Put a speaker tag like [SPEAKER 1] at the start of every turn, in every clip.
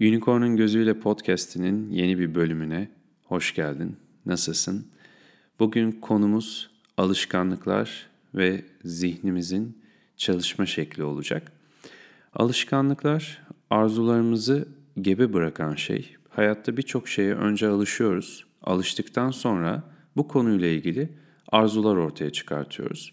[SPEAKER 1] Unicorn'un Gözüyle Podcast'inin yeni bir bölümüne hoş geldin. Nasılsın? Bugün konumuz alışkanlıklar ve zihnimizin çalışma şekli olacak. Alışkanlıklar arzularımızı gebe bırakan şey. Hayatta birçok şeye önce alışıyoruz. Alıştıktan sonra bu konuyla ilgili arzular ortaya çıkartıyoruz.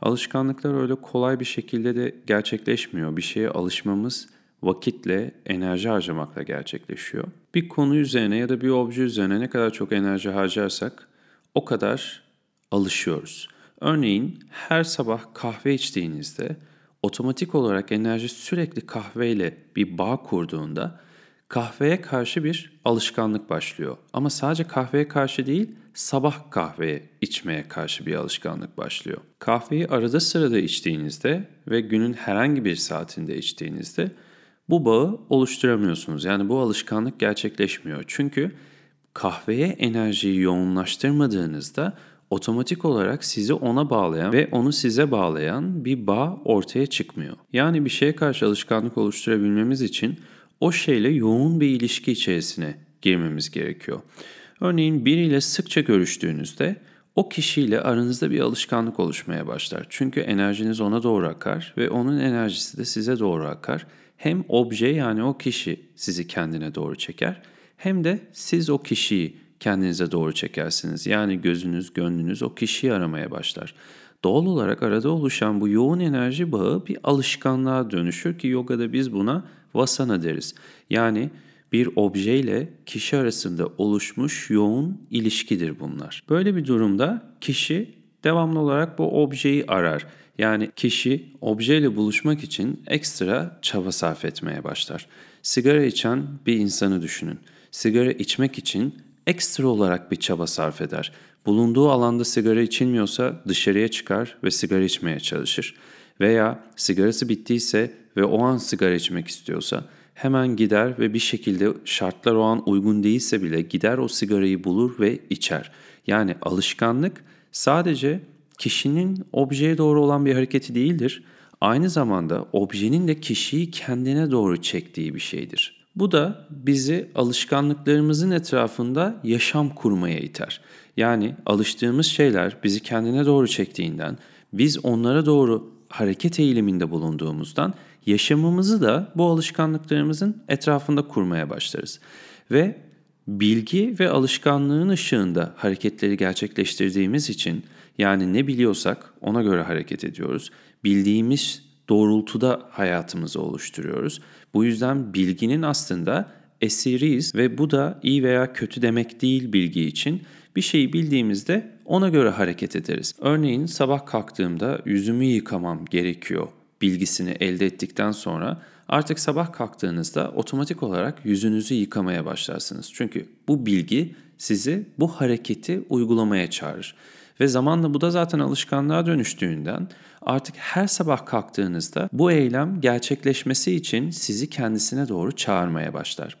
[SPEAKER 1] Alışkanlıklar öyle kolay bir şekilde de gerçekleşmiyor. Bir şeye alışmamız vakitle, enerji harcamakla gerçekleşiyor. Bir konu üzerine ya da bir obje üzerine ne kadar çok enerji harcarsak o kadar alışıyoruz. Örneğin her sabah kahve içtiğinizde otomatik olarak enerji sürekli kahveyle bir bağ kurduğunda kahveye karşı bir alışkanlık başlıyor. Ama sadece kahveye karşı değil, sabah kahve içmeye karşı bir alışkanlık başlıyor. Kahveyi arada sırada içtiğinizde ve günün herhangi bir saatinde içtiğinizde bu bağı oluşturamıyorsunuz. Yani bu alışkanlık gerçekleşmiyor. Çünkü kahveye enerjiyi yoğunlaştırmadığınızda otomatik olarak sizi ona bağlayan ve onu size bağlayan bir bağ ortaya çıkmıyor. Yani bir şeye karşı alışkanlık oluşturabilmemiz için o şeyle yoğun bir ilişki içerisine girmemiz gerekiyor. Örneğin biriyle sıkça görüştüğünüzde o kişiyle aranızda bir alışkanlık oluşmaya başlar. Çünkü enerjiniz ona doğru akar ve onun enerjisi de size doğru akar. Hem obje yani o kişi sizi kendine doğru çeker hem de siz o kişiyi kendinize doğru çekersiniz. Yani gözünüz, gönlünüz o kişiyi aramaya başlar. Doğal olarak arada oluşan bu yoğun enerji bağı bir alışkanlığa dönüşür ki yogada biz buna vasana deriz. Yani bir obje ile kişi arasında oluşmuş yoğun ilişkidir bunlar. Böyle bir durumda kişi devamlı olarak bu objeyi arar. Yani kişi objeyle buluşmak için ekstra çaba sarf etmeye başlar. Sigara içen bir insanı düşünün. Sigara içmek için ekstra olarak bir çaba sarf eder. Bulunduğu alanda sigara içilmiyorsa dışarıya çıkar ve sigara içmeye çalışır. Veya sigarası bittiyse ve o an sigara içmek istiyorsa hemen gider ve bir şekilde şartlar o an uygun değilse bile gider o sigarayı bulur ve içer. Yani alışkanlık sadece kişinin objeye doğru olan bir hareketi değildir. Aynı zamanda objenin de kişiyi kendine doğru çektiği bir şeydir. Bu da bizi alışkanlıklarımızın etrafında yaşam kurmaya iter. Yani alıştığımız şeyler bizi kendine doğru çektiğinden, biz onlara doğru hareket eğiliminde bulunduğumuzdan yaşamımızı da bu alışkanlıklarımızın etrafında kurmaya başlarız. Ve bilgi ve alışkanlığın ışığında hareketleri gerçekleştirdiğimiz için yani ne biliyorsak ona göre hareket ediyoruz. Bildiğimiz doğrultuda hayatımızı oluşturuyoruz. Bu yüzden bilginin aslında esiriyiz ve bu da iyi veya kötü demek değil bilgi için. Bir şeyi bildiğimizde ona göre hareket ederiz. Örneğin sabah kalktığımda yüzümü yıkamam gerekiyor bilgisini elde ettikten sonra artık sabah kalktığınızda otomatik olarak yüzünüzü yıkamaya başlarsınız. Çünkü bu bilgi sizi bu hareketi uygulamaya çağırır. Ve zamanla bu da zaten alışkanlığa dönüştüğünden artık her sabah kalktığınızda bu eylem gerçekleşmesi için sizi kendisine doğru çağırmaya başlar.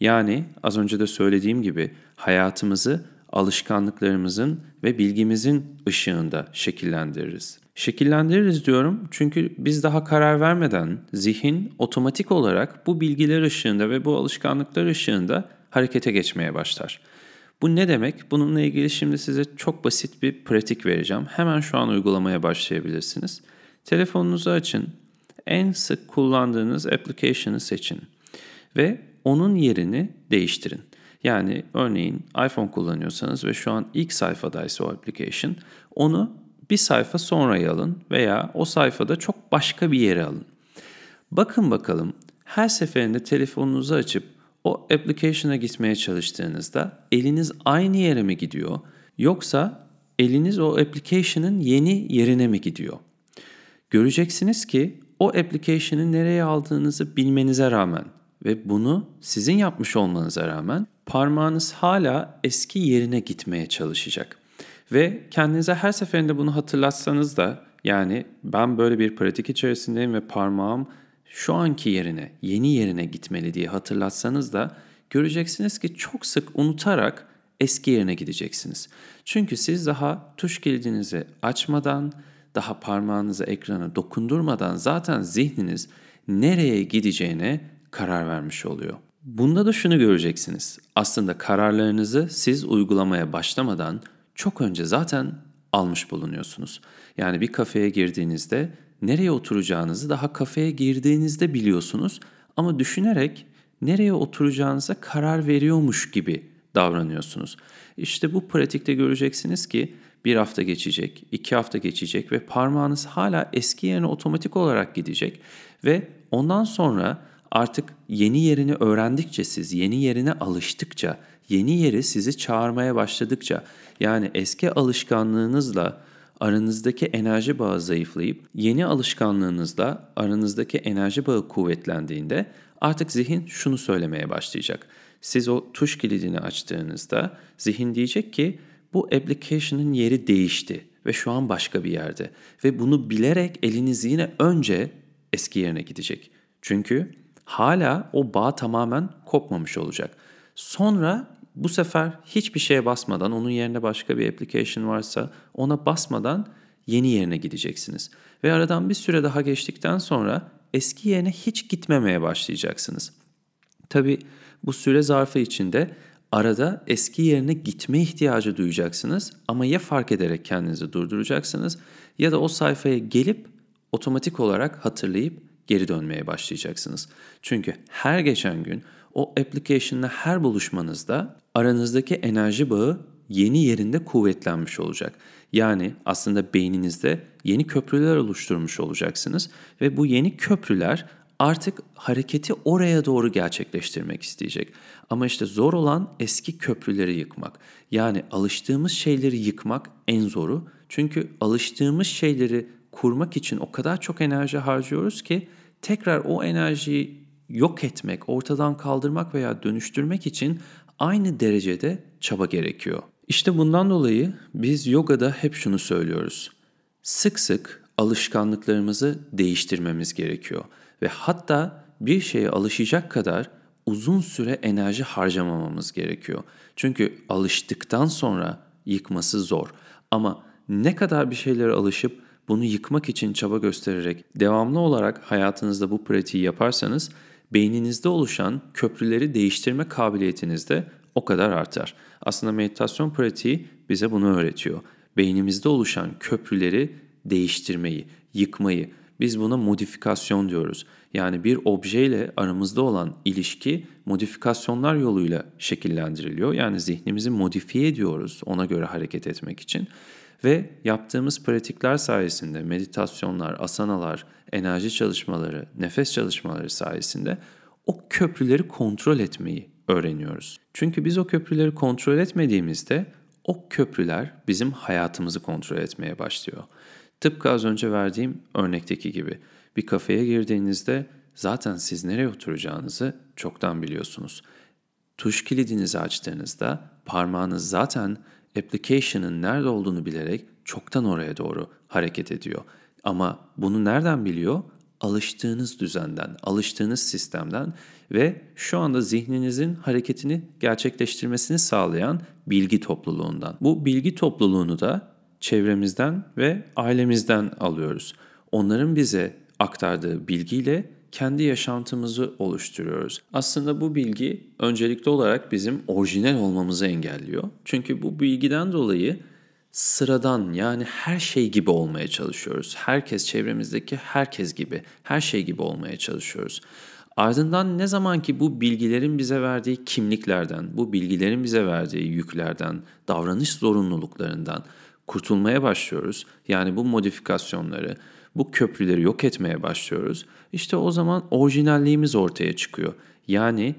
[SPEAKER 1] Yani az önce de söylediğim gibi hayatımızı alışkanlıklarımızın ve bilgimizin ışığında şekillendiririz. Şekillendiririz diyorum çünkü biz daha karar vermeden zihin otomatik olarak bu bilgiler ışığında ve bu alışkanlıklar ışığında harekete geçmeye başlar. Bu ne demek? Bununla ilgili şimdi size çok basit bir pratik vereceğim. Hemen şu an uygulamaya başlayabilirsiniz. Telefonunuzu açın. En sık kullandığınız application'ı seçin ve onun yerini değiştirin. Yani örneğin iPhone kullanıyorsanız ve şu an ilk sayfadaysa o application, onu bir sayfa sonraya alın veya o sayfada çok başka bir yere alın. Bakın bakalım her seferinde telefonunuzu açıp o application'a gitmeye çalıştığınızda eliniz aynı yere mi gidiyor yoksa eliniz o application'ın yeni yerine mi gidiyor? Göreceksiniz ki o application'ı nereye aldığınızı bilmenize rağmen ve bunu sizin yapmış olmanıza rağmen parmağınız hala eski yerine gitmeye çalışacak. Ve kendinize her seferinde bunu hatırlatsanız da yani ben böyle bir pratik içerisindeyim ve parmağım şu anki yerine, yeni yerine gitmeli diye hatırlatsanız da göreceksiniz ki çok sık unutarak eski yerine gideceksiniz. Çünkü siz daha tuş kilidinizi açmadan, daha parmağınızı ekrana dokundurmadan zaten zihniniz nereye gideceğine karar vermiş oluyor. Bunda da şunu göreceksiniz. Aslında kararlarınızı siz uygulamaya başlamadan çok önce zaten almış bulunuyorsunuz. Yani bir kafeye girdiğinizde nereye oturacağınızı daha kafeye girdiğinizde biliyorsunuz ama düşünerek nereye oturacağınıza karar veriyormuş gibi davranıyorsunuz. İşte bu pratikte göreceksiniz ki bir hafta geçecek, iki hafta geçecek ve parmağınız hala eski yerine otomatik olarak gidecek ve ondan sonra artık yeni yerini öğrendikçe siz, yeni yerine alıştıkça, yeni yeri sizi çağırmaya başladıkça yani eski alışkanlığınızla aranızdaki enerji bağı zayıflayıp yeni alışkanlığınızla aranızdaki enerji bağı kuvvetlendiğinde artık zihin şunu söylemeye başlayacak. Siz o tuş kilidini açtığınızda zihin diyecek ki bu application'ın yeri değişti ve şu an başka bir yerde. Ve bunu bilerek eliniz yine önce eski yerine gidecek. Çünkü hala o bağ tamamen kopmamış olacak. Sonra bu sefer hiçbir şeye basmadan, onun yerine başka bir application varsa ona basmadan yeni yerine gideceksiniz. Ve aradan bir süre daha geçtikten sonra eski yerine hiç gitmemeye başlayacaksınız. Tabi bu süre zarfı içinde arada eski yerine gitme ihtiyacı duyacaksınız ama ya fark ederek kendinizi durduracaksınız ya da o sayfaya gelip otomatik olarak hatırlayıp geri dönmeye başlayacaksınız. Çünkü her geçen gün o application'la her buluşmanızda aranızdaki enerji bağı yeni yerinde kuvvetlenmiş olacak. Yani aslında beyninizde yeni köprüler oluşturmuş olacaksınız ve bu yeni köprüler artık hareketi oraya doğru gerçekleştirmek isteyecek. Ama işte zor olan eski köprüleri yıkmak. Yani alıştığımız şeyleri yıkmak en zoru. Çünkü alıştığımız şeyleri kurmak için o kadar çok enerji harcıyoruz ki tekrar o enerjiyi yok etmek, ortadan kaldırmak veya dönüştürmek için aynı derecede çaba gerekiyor. İşte bundan dolayı biz yogada hep şunu söylüyoruz. Sık sık alışkanlıklarımızı değiştirmemiz gerekiyor ve hatta bir şeye alışacak kadar uzun süre enerji harcamamamız gerekiyor. Çünkü alıştıktan sonra yıkması zor. Ama ne kadar bir şeylere alışıp bunu yıkmak için çaba göstererek devamlı olarak hayatınızda bu pratiği yaparsanız beyninizde oluşan köprüleri değiştirme kabiliyetiniz de o kadar artar. Aslında meditasyon pratiği bize bunu öğretiyor. Beynimizde oluşan köprüleri değiştirmeyi, yıkmayı. Biz buna modifikasyon diyoruz. Yani bir objeyle aramızda olan ilişki modifikasyonlar yoluyla şekillendiriliyor. Yani zihnimizi modifiye ediyoruz ona göre hareket etmek için. Ve yaptığımız pratikler sayesinde meditasyonlar, asanalar, enerji çalışmaları, nefes çalışmaları sayesinde o köprüleri kontrol etmeyi öğreniyoruz. Çünkü biz o köprüleri kontrol etmediğimizde o köprüler bizim hayatımızı kontrol etmeye başlıyor. Tıpkı az önce verdiğim örnekteki gibi bir kafeye girdiğinizde zaten siz nereye oturacağınızı çoktan biliyorsunuz. Tuş kilidinizi açtığınızda parmağınız zaten application'ın nerede olduğunu bilerek çoktan oraya doğru hareket ediyor. Ama bunu nereden biliyor? Alıştığınız düzenden, alıştığınız sistemden ve şu anda zihninizin hareketini gerçekleştirmesini sağlayan bilgi topluluğundan. Bu bilgi topluluğunu da çevremizden ve ailemizden alıyoruz. Onların bize aktardığı bilgiyle kendi yaşantımızı oluşturuyoruz. Aslında bu bilgi öncelikli olarak bizim orijinal olmamızı engelliyor. Çünkü bu bilgiden dolayı sıradan yani her şey gibi olmaya çalışıyoruz. Herkes çevremizdeki herkes gibi, her şey gibi olmaya çalışıyoruz. Ardından ne zaman ki bu bilgilerin bize verdiği kimliklerden, bu bilgilerin bize verdiği yüklerden, davranış zorunluluklarından kurtulmaya başlıyoruz. Yani bu modifikasyonları, bu köprüleri yok etmeye başlıyoruz. İşte o zaman orijinalliğimiz ortaya çıkıyor. Yani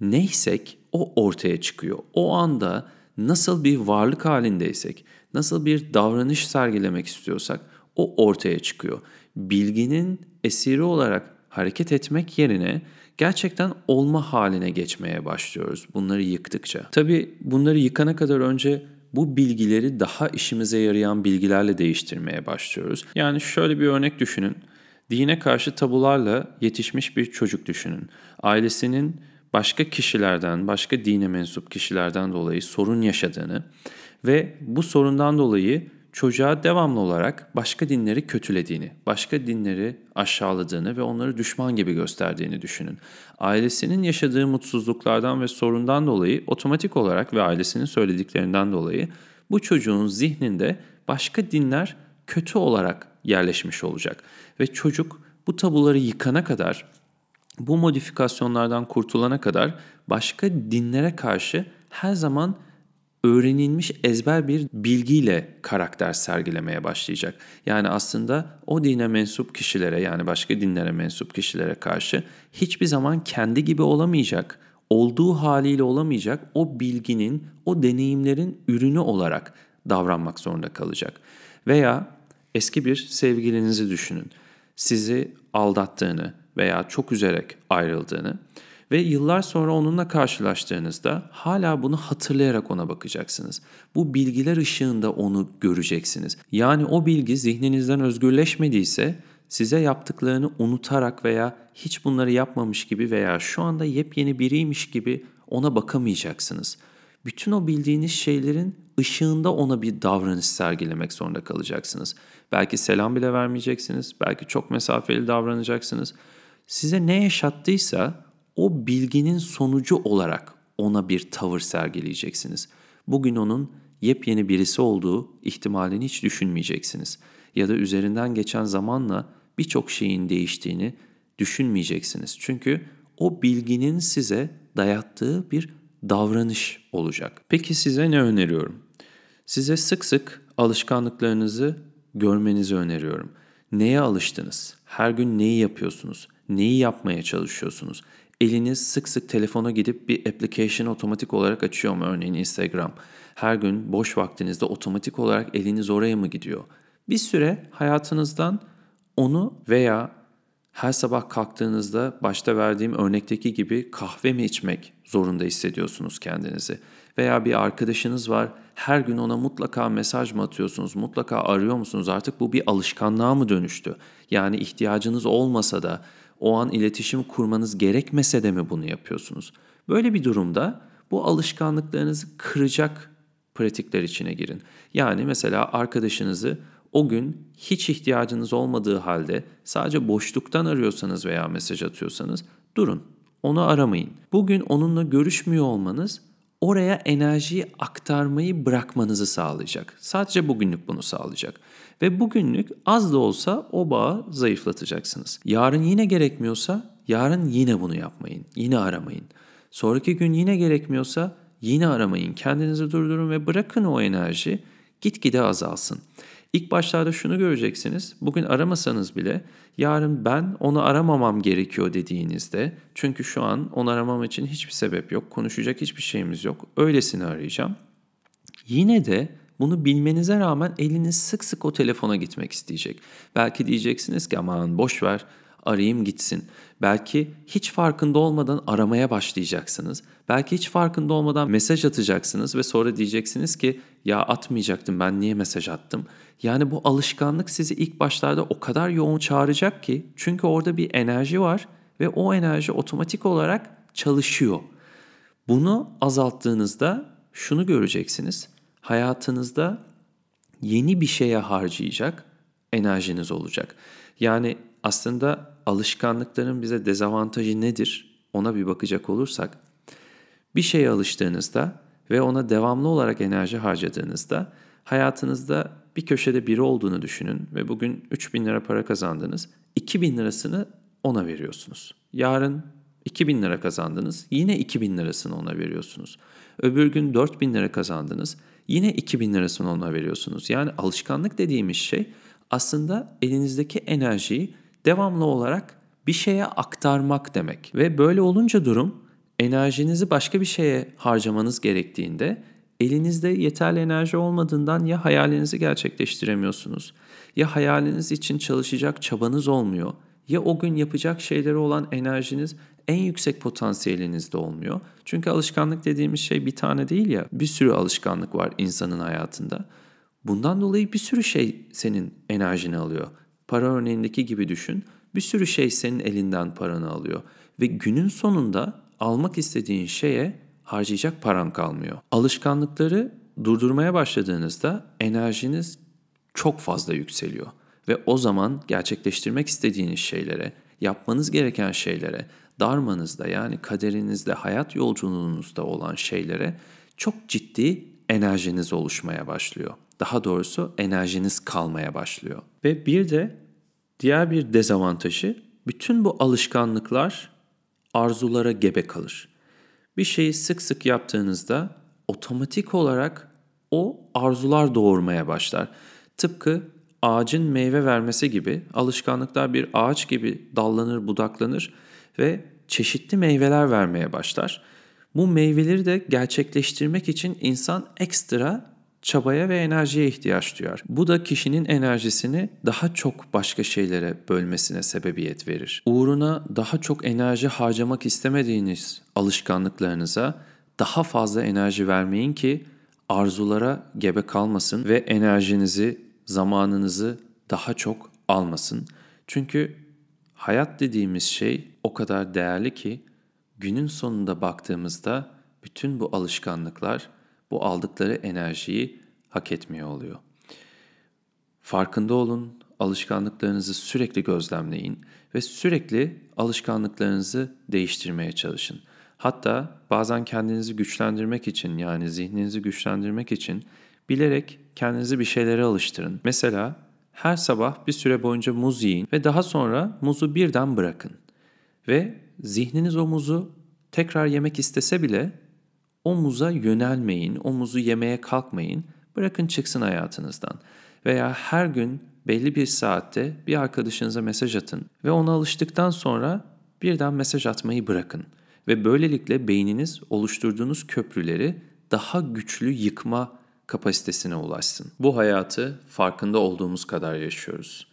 [SPEAKER 1] neysek o ortaya çıkıyor. O anda nasıl bir varlık halindeysek, nasıl bir davranış sergilemek istiyorsak o ortaya çıkıyor. Bilginin esiri olarak hareket etmek yerine gerçekten olma haline geçmeye başlıyoruz bunları yıktıkça. Tabii bunları yıkana kadar önce bu bilgileri daha işimize yarayan bilgilerle değiştirmeye başlıyoruz. Yani şöyle bir örnek düşünün. Dine karşı tabularla yetişmiş bir çocuk düşünün. Ailesinin başka kişilerden, başka dine mensup kişilerden dolayı sorun yaşadığını ve bu sorundan dolayı çocuğa devamlı olarak başka dinleri kötülediğini, başka dinleri aşağıladığını ve onları düşman gibi gösterdiğini düşünün. Ailesinin yaşadığı mutsuzluklardan ve sorundan dolayı otomatik olarak ve ailesinin söylediklerinden dolayı bu çocuğun zihninde başka dinler kötü olarak yerleşmiş olacak ve çocuk bu tabuları yıkana kadar bu modifikasyonlardan kurtulana kadar başka dinlere karşı her zaman öğrenilmiş ezber bir bilgiyle karakter sergilemeye başlayacak. Yani aslında o dine mensup kişilere yani başka dinlere mensup kişilere karşı hiçbir zaman kendi gibi olamayacak, olduğu haliyle olamayacak o bilginin, o deneyimlerin ürünü olarak davranmak zorunda kalacak. Veya eski bir sevgilinizi düşünün. Sizi aldattığını veya çok üzerek ayrıldığını ve yıllar sonra onunla karşılaştığınızda hala bunu hatırlayarak ona bakacaksınız. Bu bilgiler ışığında onu göreceksiniz. Yani o bilgi zihninizden özgürleşmediyse size yaptıklarını unutarak veya hiç bunları yapmamış gibi veya şu anda yepyeni biriymiş gibi ona bakamayacaksınız. Bütün o bildiğiniz şeylerin ışığında ona bir davranış sergilemek zorunda kalacaksınız. Belki selam bile vermeyeceksiniz, belki çok mesafeli davranacaksınız. Size ne yaşattıysa o bilginin sonucu olarak ona bir tavır sergileyeceksiniz. Bugün onun yepyeni birisi olduğu ihtimalini hiç düşünmeyeceksiniz. Ya da üzerinden geçen zamanla birçok şeyin değiştiğini düşünmeyeceksiniz. Çünkü o bilginin size dayattığı bir davranış olacak. Peki size ne öneriyorum? Size sık sık alışkanlıklarınızı görmenizi öneriyorum. Neye alıştınız? Her gün neyi yapıyorsunuz? Neyi yapmaya çalışıyorsunuz? Eliniz sık sık telefona gidip bir application otomatik olarak açıyor mu? Örneğin Instagram. Her gün boş vaktinizde otomatik olarak eliniz oraya mı gidiyor? Bir süre hayatınızdan onu veya her sabah kalktığınızda başta verdiğim örnekteki gibi kahve mi içmek zorunda hissediyorsunuz kendinizi? Veya bir arkadaşınız var, her gün ona mutlaka mesaj mı atıyorsunuz, mutlaka arıyor musunuz? Artık bu bir alışkanlığa mı dönüştü? Yani ihtiyacınız olmasa da o an iletişim kurmanız gerekmese de mi bunu yapıyorsunuz? Böyle bir durumda bu alışkanlıklarınızı kıracak pratikler içine girin. Yani mesela arkadaşınızı o gün hiç ihtiyacınız olmadığı halde sadece boşluktan arıyorsanız veya mesaj atıyorsanız durun. Onu aramayın. Bugün onunla görüşmüyor olmanız oraya enerjiyi aktarmayı bırakmanızı sağlayacak. Sadece bugünlük bunu sağlayacak. Ve bugünlük az da olsa o bağı zayıflatacaksınız. Yarın yine gerekmiyorsa yarın yine bunu yapmayın. Yine aramayın. Sonraki gün yine gerekmiyorsa yine aramayın. Kendinizi durdurun ve bırakın o enerji gitgide azalsın. İlk başlarda şunu göreceksiniz. Bugün aramasanız bile yarın ben onu aramamam gerekiyor dediğinizde çünkü şu an onu aramam için hiçbir sebep yok. Konuşacak hiçbir şeyimiz yok. Öylesini arayacağım. Yine de bunu bilmenize rağmen eliniz sık sık o telefona gitmek isteyecek. Belki diyeceksiniz ki aman boş ver arayayım gitsin. Belki hiç farkında olmadan aramaya başlayacaksınız. Belki hiç farkında olmadan mesaj atacaksınız ve sonra diyeceksiniz ki ya atmayacaktım ben niye mesaj attım? Yani bu alışkanlık sizi ilk başlarda o kadar yoğun çağıracak ki çünkü orada bir enerji var ve o enerji otomatik olarak çalışıyor. Bunu azalttığınızda şunu göreceksiniz. Hayatınızda yeni bir şeye harcayacak enerjiniz olacak. Yani aslında alışkanlıkların bize dezavantajı nedir? Ona bir bakacak olursak bir şeye alıştığınızda ve ona devamlı olarak enerji harcadığınızda hayatınızda bir köşede biri olduğunu düşünün ve bugün 3000 lira para kazandınız. 2000 lirasını ona veriyorsunuz. Yarın 2000 lira kazandınız. Yine 2000 lirasını ona veriyorsunuz. Öbür gün 4000 lira kazandınız. Yine 2000 lirasını ona veriyorsunuz. Yani alışkanlık dediğimiz şey aslında elinizdeki enerjiyi devamlı olarak bir şeye aktarmak demek. Ve böyle olunca durum enerjinizi başka bir şeye harcamanız gerektiğinde elinizde yeterli enerji olmadığından ya hayalinizi gerçekleştiremiyorsunuz ya hayaliniz için çalışacak çabanız olmuyor ya o gün yapacak şeyleri olan enerjiniz en yüksek potansiyelinizde olmuyor. Çünkü alışkanlık dediğimiz şey bir tane değil ya bir sürü alışkanlık var insanın hayatında. Bundan dolayı bir sürü şey senin enerjini alıyor. Para örneğindeki gibi düşün. Bir sürü şey senin elinden paranı alıyor. Ve günün sonunda almak istediğin şeye harcayacak paran kalmıyor. Alışkanlıkları durdurmaya başladığınızda enerjiniz çok fazla yükseliyor. Ve o zaman gerçekleştirmek istediğiniz şeylere, yapmanız gereken şeylere, darmanızda yani kaderinizde, hayat yolculuğunuzda olan şeylere çok ciddi enerjiniz oluşmaya başlıyor. Daha doğrusu enerjiniz kalmaya başlıyor. Ve bir de diğer bir dezavantajı bütün bu alışkanlıklar arzulara gebe kalır. Bir şeyi sık sık yaptığınızda otomatik olarak o arzular doğurmaya başlar. Tıpkı ağacın meyve vermesi gibi alışkanlıklar bir ağaç gibi dallanır, budaklanır ve çeşitli meyveler vermeye başlar. Bu meyveleri de gerçekleştirmek için insan ekstra çabaya ve enerjiye ihtiyaç duyar. Bu da kişinin enerjisini daha çok başka şeylere bölmesine sebebiyet verir. Uğruna daha çok enerji harcamak istemediğiniz alışkanlıklarınıza daha fazla enerji vermeyin ki arzulara gebe kalmasın ve enerjinizi, zamanınızı daha çok almasın. Çünkü hayat dediğimiz şey o kadar değerli ki günün sonunda baktığımızda bütün bu alışkanlıklar bu aldıkları enerjiyi hak etmiyor oluyor. Farkında olun, alışkanlıklarınızı sürekli gözlemleyin ve sürekli alışkanlıklarınızı değiştirmeye çalışın. Hatta bazen kendinizi güçlendirmek için yani zihninizi güçlendirmek için bilerek kendinizi bir şeylere alıştırın. Mesela her sabah bir süre boyunca muz yiyin ve daha sonra muzu birden bırakın. Ve zihniniz o muzu tekrar yemek istese bile o muza yönelmeyin, o muzu yemeye kalkmayın. Bırakın çıksın hayatınızdan. Veya her gün belli bir saatte bir arkadaşınıza mesaj atın ve ona alıştıktan sonra birden mesaj atmayı bırakın. Ve böylelikle beyniniz oluşturduğunuz köprüleri daha güçlü yıkma kapasitesine ulaşsın. Bu hayatı farkında olduğumuz kadar yaşıyoruz.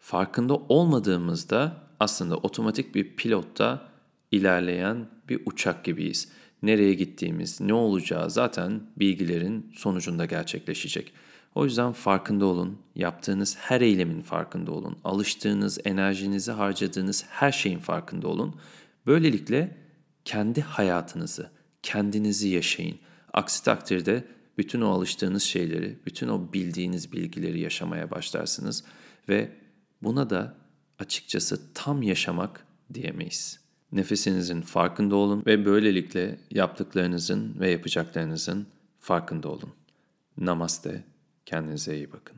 [SPEAKER 1] Farkında olmadığımızda aslında otomatik bir pilotta ilerleyen bir uçak gibiyiz. Nereye gittiğimiz, ne olacağı zaten bilgilerin sonucunda gerçekleşecek. O yüzden farkında olun, yaptığınız her eylemin farkında olun, alıştığınız, enerjinizi harcadığınız her şeyin farkında olun. Böylelikle kendi hayatınızı, kendinizi yaşayın. Aksi takdirde bütün o alıştığınız şeyleri, bütün o bildiğiniz bilgileri yaşamaya başlarsınız ve buna da açıkçası tam yaşamak diyemeyiz. Nefesinizin farkında olun ve böylelikle yaptıklarınızın ve yapacaklarınızın farkında olun. Namaste, kendinize iyi bakın.